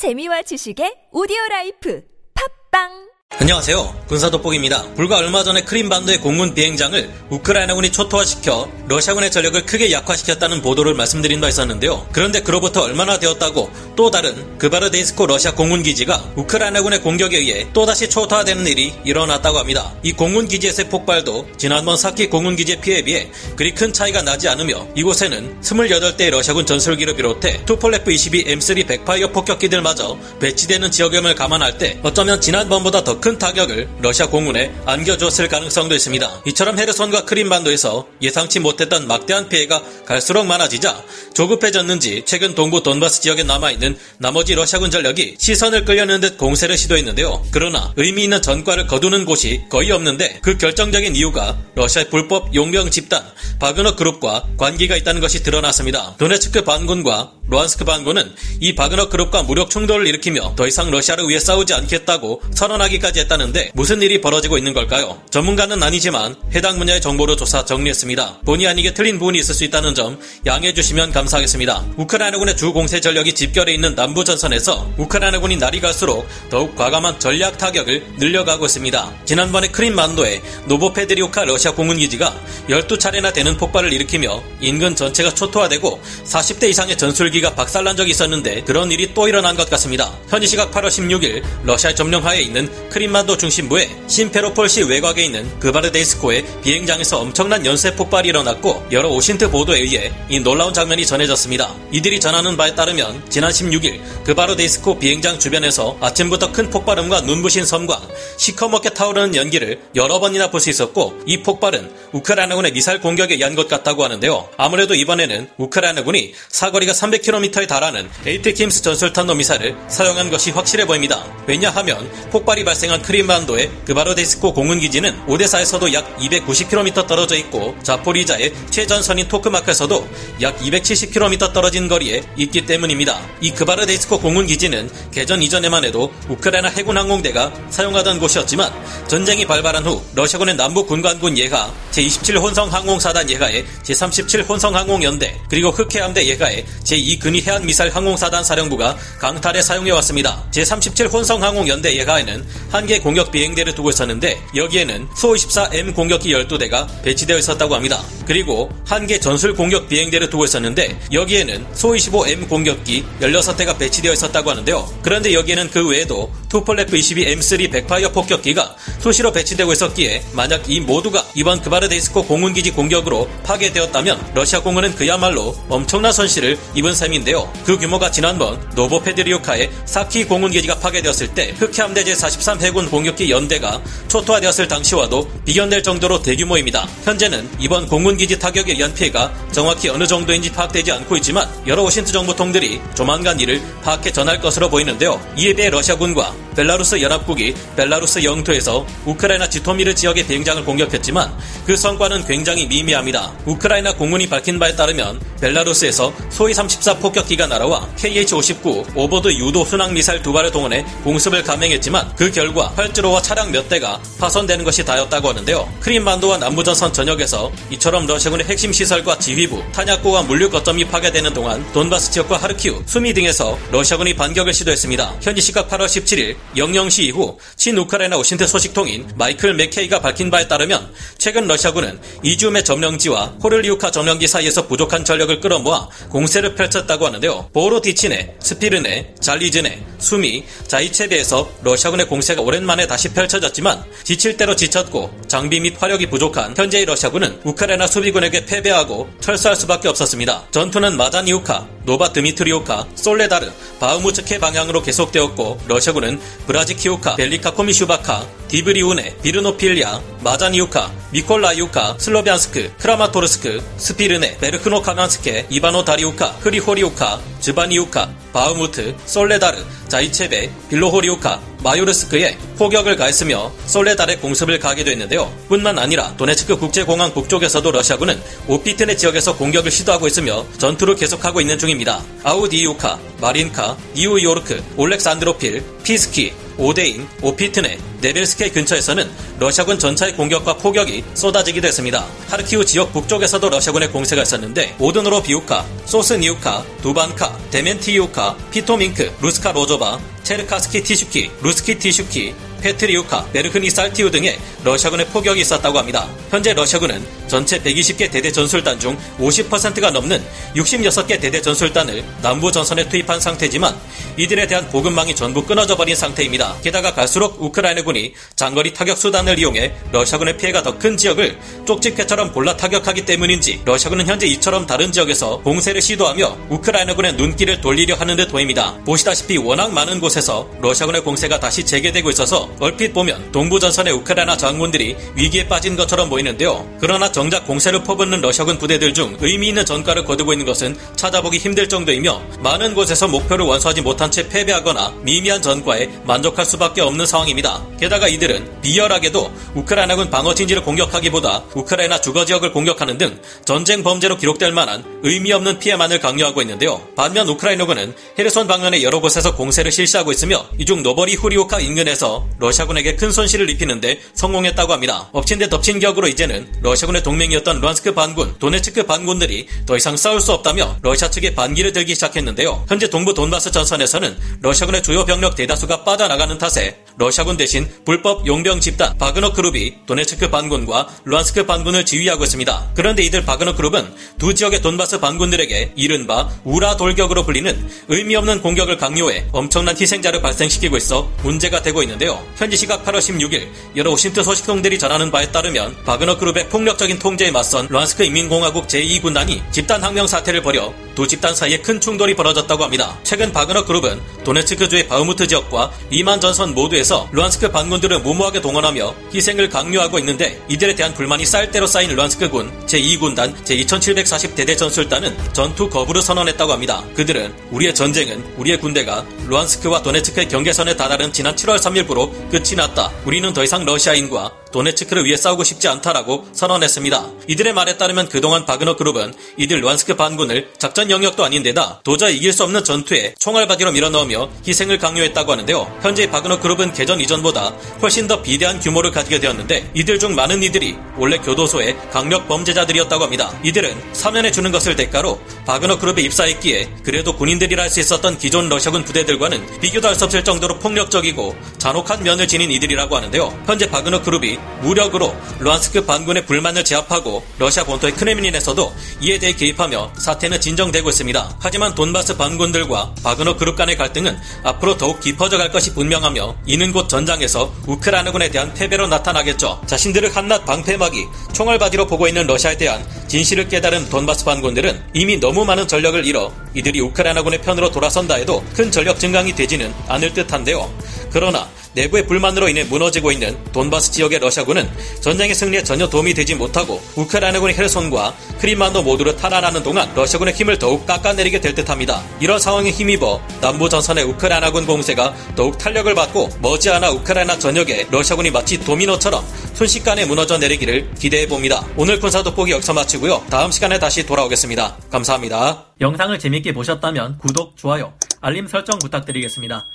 재미와 지식의 오디오 라이프. 팟빵 안녕하세요. 군사돋보기입니다. 불과 얼마 전에 크림반도의 공군 비행장을 우크라이나군이 초토화시켜 러시아군의 전력을 크게 약화시켰다는 보도를 말씀드린 바 있었는데요. 그런데 그로부터 얼마나 되었다고 또 다른 그바르데이스코 러시아 공군기지가 우크라이나군의 공격에 의해 또다시 초토화되는 일이 일어났다고 합니다. 이 공군기지에서의 폭발도 지난번 사키 공군기지의 피해에 비해 그리 큰 차이가 나지 않으며 이곳에는 28대의 러시아군 전술기를 비롯해 투폴레프 22 M3 백파이어 폭격기들마저 배치되는 지역임을 감안할 때 어쩌면 지난번보다 더 큰 타격을 러시아 공군에 안겨줬을 가능성도 있습니다. 이처럼 헤르손과 크림반도에서 예상치 못했던 막대한 피해가 갈수록 많아지자 조급해졌는지 최근 동부 돈바스 지역에 남아있는 나머지 러시아군 전력이 시선을 끌려는 듯 공세를 시도했는데요. 그러나 의미 있는 전과를 거두는 곳이 거의 없는데 그 결정적인 이유가 러시아의 불법 용병 집단 바그너 그룹과 관계가 있다는 것이 드러났습니다. 도네츠크 반군과 루안스크 반군은 이 바그너 그룹과 무력 충돌을 일으키며 더 이상 러시아를 위해 싸우지 않겠다고 선언하기까지 했다는데 무슨 일이 벌어지고 있는 걸까요? 전문가는 아니지만 해당 분야의 정보를 조사 정리했습니다. 본의 아니게 틀린 부분이 있을 수 있다는 점 양해해 주시면 감사하겠습니다. 우크라이나군의 주 공세 전력이 집결해 있는 남부 전선에서 우크라이나군이 날이 갈수록 더욱 과감한 전략 타격을 늘려가고 있습니다. 지난번에 크림반도의 노보페도리우카 러시아 공군 기지가 12차례나 되는 폭발을 일으키며 인근 전체가 초토화되고 40대 이상의 전술기가 박살난 적이 있었는데 그런 일이 또 일어난 것 같습니다. 현지 시각 8월 16일 러시아 점령하에 있는 크림반도 중심부의 심페로폴시 외곽에 있는 그바르데이스코의 비행장에서 엄청난 연쇄 폭발이 일어났고 여러 OSINT 보도에 의해 이 놀라운 장면이 전해졌습니다. 이들이 전하는 바에 따르면 지난 16일 그바르데이스코 비행장 주변에서 아침부터 큰 폭발음과 눈부신 섬광과 시커멓게 타오르는 연기를 여러 번이나 볼 수 있었고 이 폭발은 우크라이나군의 미사일 공격에 의한 것 같다고 하는데요. 아무래도 이번에는 우크라이나군이 사거리가 300km 에 달하는 ATACMS 전술탄도 미사일을 사용한 것이 확실해 보입니다. 왜냐하면 폭발이 발생한 크림반도의 그바르데이스코 공군기지는 오데사에서도 약 290km 떨어져 있고 자포리자의 최전선인 토크마크에서도 약 270km 떨어진 거리에 있기 때문입니다. 이 그바르데이스코 공군기지는 개전 이전에만 해도 우크라이나 해군 항공대가 사용하던 곳이었지만 전쟁이 발발한 후 러시아군의 남부 군관구 예하 제27 혼성 항공사단 예하의 제37 혼성 항공연대 그리고 흑해함대 예하의 제2 근위 해안 미사일 항공사단 사령부가 강탈해 사용해 왔습니다. 제37 혼성 항공연대 예하에는 한 개 공격 비행대를 두고 있었는데 여기에는 소24M 공격기 12대가 배치되어 있었다고 합니다. 그리고 한 개 전술 공격 비행대를 두고 있었는데 여기에는 소25M 공격기 16대가 배치되어 있었다고 하는데요. 그런데 여기에는 그 외에도 투폴레프 22 M3 백파이어 폭격기가 수시로 배치되고 있었기에 만약 이 모두가 이번 그바르데이스코 공군기지 공격으로 파괴되었다면 러시아 공군은 그야말로 엄청난 손실을 입은 셈인데요. 그 규모가 지난번 노보페드리오카의 사키 공군 기지가 파괴되었을 때 흑해함대 제 43 해군 공격기 연대가 초토화되었을 당시와도 비견될 정도로 대규모입니다. 현재는 이번 공군 기지 타격에 의한 피해가 정확히 어느 정도인지 파악되지 않고 있지만 여러 OSINT 정보통들이 조만간 이를 파악해 전할 것으로 보이는데요. 이에 비해 러시아군과 벨라루스 연합국이 벨라루스 영토에서 우크라이나 지토미르 지역의 비행장을 공격했지만 그 성과는 굉장히 미미합니다. 우크라이나 공군이 밝힌 바에 따르면 벨라루스에서 수호이 34 폭격기가 날아와 KH-59 오버드 유도 순항 미사일 두 발을 동원해 공습을 감행했지만 그 결과 활주로와 차량 몇 대가 파손되는 것이 다였다고 하는데요. 크림반도와 남부전선 전역에서 이처럼 러시아군의 핵심 시설과 지휘부, 탄약고와 물류 거점이 파괴되는 동안 돈바스 지역과 하르키우, 수미 등에서 러시아군이 반격을 시도했습니다. 현지 시각 8월 17일 00시 이후 친우크라이나 OSINT 소식통인 마이클 맥케이가 밝힌 바에 따르면 최근 러시아군은 이지움의 점령지와 호를리우카 점령지 사이에서 부족한 전력을 끌어모아 공세를 펼쳤다고 하는데요. 보로디치네, 스피르네, 잘리즈네, 수미, 자이체베에서 러시아군의 공세가 오랜만에 다시 펼쳐졌지만 지칠 대로 지쳤고 장비 및 화력이 부족한 현재의 러시아군은 우크라이나 수비군에게 패배하고 철수할 수밖에 없었습니다. 전투는 마자니우카, 노바 드미트리오카, 솔레다르, 바우무츠케 방향으로 계속되었고 러시아군은 브라지키우카, 벨리카 코미슈바카, 디브리우네, 비르노필리아, 마자니우카, 미콜라이우카, 슬로비안스크, 크라마토르스크, 스피르네, 베르크노 카만스케, 이바노 다리우카, 크리호리우카, 즈바니우카, 바우무트, 솔레다르, 자이체베, 빌로호리우카, 마요르스크에 포격을 가했으며 솔레달에 공습을 가했는데요. 뿐만 아니라 도네츠크 국제공항 북쪽에서도 러시아군은 오피트네 지역에서 공격을 시도하고 있으며 전투를 계속하고 있는 중입니다. 아우디우카, 마린카, 니우요르크, 올렉산드로필, 피스키, 오데인, 오피트네, 네벨스케 근처에서는 러시아군 전차의 공격과 포격이 쏟아지기도 했습니다. 하르키우 지역 북쪽에서도 러시아군의 공세가 있었는데 오드노로비우카, 소스니우카, 두반카, 데멘티우카, 피토민크, 루스카 로조바, 체르카스키 티슈키, 루스키 티슈키, 페트리우카, 베르크니 살티우 등에 러시아군의 포격이 있었다고 합니다. 현재 러시아군은 전체 120개 대대 전술단 중 50%가 넘는 66개 대대 전술단을 남부 전선에 투입한 상태지만 이들에 대한 보급망이 전부 끊어져 버린 상태입니다. 게다가 갈수록 우크라이나군이 장거리 타격 수단을 이용해 러시아군의 피해가 더 큰 지역을 쪽집게처럼 골라 타격하기 때문인지 러시아군은 현재 이처럼 다른 지역에서 공세를 시도하며 우크라이나군의 눈길을 돌리려 하는 듯 보입니다. 보시다시피 워낙 많은 곳에서 러시아군의 공세가 다시 재개되고 있어서 얼핏 보면 동부 전선의 우크라이나 장군들이 위기에 빠진 것처럼 보이는데요. 그러나 정작 공세를 퍼붓는 러시아군 부대들 중 의미 있는 전과를 거두고 있는 것은 찾아보기 힘들 정도이며 많은 곳에서 목표를 완수하지 못한 채 패배하거나 미미한 전과에 만족할 수밖에 없는 상황입니다. 게다가 이들은 비열하게도 우크라이나군 방어 진지를 공격하기보다 우크라이나 주거 지역을 공격하는 등 전쟁 범죄로 기록될 만한 의미 없는 피해만을 강요하고 있는데요. 반면 우크라이나군은 헤르손 방면의 여러 곳에서 공세를 실시하고 있으며 이중 노버리후리오카 인근에서 러시아군에게 큰 손실을 입히는데 성공했다고 합니다. 엎친 데 덮친 격으로 이제는 러시아군의 동맹이었던 루안스크 반군, 도네츠크 반군들이 더 이상 싸울 수 없다며 러시아 측에 반기를 들기 시작했는데요. 현재 동부 돈바스 전선에서는 러시아군의 주요 병력 대다수가 빠져나가는 탓에 러시아군 대신 불법 용병 집단 바그너 그룹이 도네츠크 반군과 루안스크 반군을 지휘하고 있습니다. 그런데 이들 바그너 그룹은 두 지역의 돈바스 반군들에게 이른바 우라 돌격으로 불리는 의미 없는 공격을 강요해 엄청난 희생자를 발생시키고 있어 문제가 되고 있는데요. 현지 시각 8월 16일 여러 OSINT 소식통들이 전하는 바에 따르면 바그너 그룹의 폭력적인 통제에 맞선 루안스크 인민공화국 제2군단이 집단 항명 사태를 벌여 두 집단 사이에 큰 충돌이 벌어졌다고 합니다. 최근 바그너 그룹은 도네츠크주의 바우무트 지역과 리만 전선 모두에서 루안스크 반군들을 무모하게 동원하며 희생을 강요하고 있는데 이들에 대한 불만이 쌓일 대로 쌓인 루안스크군 제2군단 제2740 대대 전술단은 전투 거부를 선언했다고 합니다. 그들은 우리의 전쟁은 우리의 군대가 루안스크와 도네츠크의 경계선에 달하는 지난 7월 3일부로 끝이 났다. 우리는 더 이상 러시아인과 도네츠크를 위해 싸우고 싶지 않다라고 선언했습니다. 이들의 말에 따르면 그동안 바그너 그룹은 이들 루안스크 반군을 작전 영역도 아닌 데다 도저히 이길 수 없는 전투에 총알바디로 밀어넣으며 희생을 강요했다고 하는데요. 현재 바그너 그룹은 개전 이전보다 훨씬 더 비대한 규모를 가지게 되었는데 이들 중 많은 이들이 원래 교도소의 강력 범죄자들이었다고 합니다. 이들은 사면해 주는 것을 대가로 바그너 그룹에 입사했기에 그래도 군인들이라 할 수 있었던 기존 러시아군 부대들과는 비교도 할 수 없을 정도로 폭력적이고 잔혹한 면을 지닌 이들이라고 하는데요. 현재 바그너 그룹이 무력으로 루안스크 반군의 불만을 제압하고 러시아 본토의 크레민린에서도 이에 대해 개입하며 사태는 진정되고 있습니다. 하지만 돈바스 반군들과 바그너 그룹 간의 갈등은 앞으로 더욱 깊어져 갈 것이 분명하며 이는 곧 전장에서 우크라이나군에 대한 패배로 나타나겠죠. 자신들을 한낱 방패막이 총알바디로 보고 있는 러시아에 대한 진실을 깨달은 돈바스 반군들은 이미 너무 많은 전력을 잃어 이들이 우크라이나군의 편으로 돌아선다 해도 큰 전력 증강이 되지는 않을 듯한데요. 그러나 내부의 불만으로 인해 무너지고 있는 돈바스 지역의 러시아군은 전쟁의 승리에 전혀 도움이 되지 못하고 우크라이나군의 헤르손과 크림만도 모두를 탈환하는 동안 러시아군의 힘을 더욱 깎아내리게 될 듯합니다. 이런 상황에 힘입어 남부 전선의 우크라이나군 공세가 더욱 탄력을 받고 머지않아 우크라이나 전역에 러시아군이 마치 도미노처럼 순식간에 무너져 내리기를 기대해 봅니다. 오늘 군사 돋보기 여기서 마치고요. 다음 시간에 다시 돌아오겠습니다. 감사합니다. 영상을 재밌게 보셨다면 구독, 좋아요, 알림 설정 부탁드리겠습니다.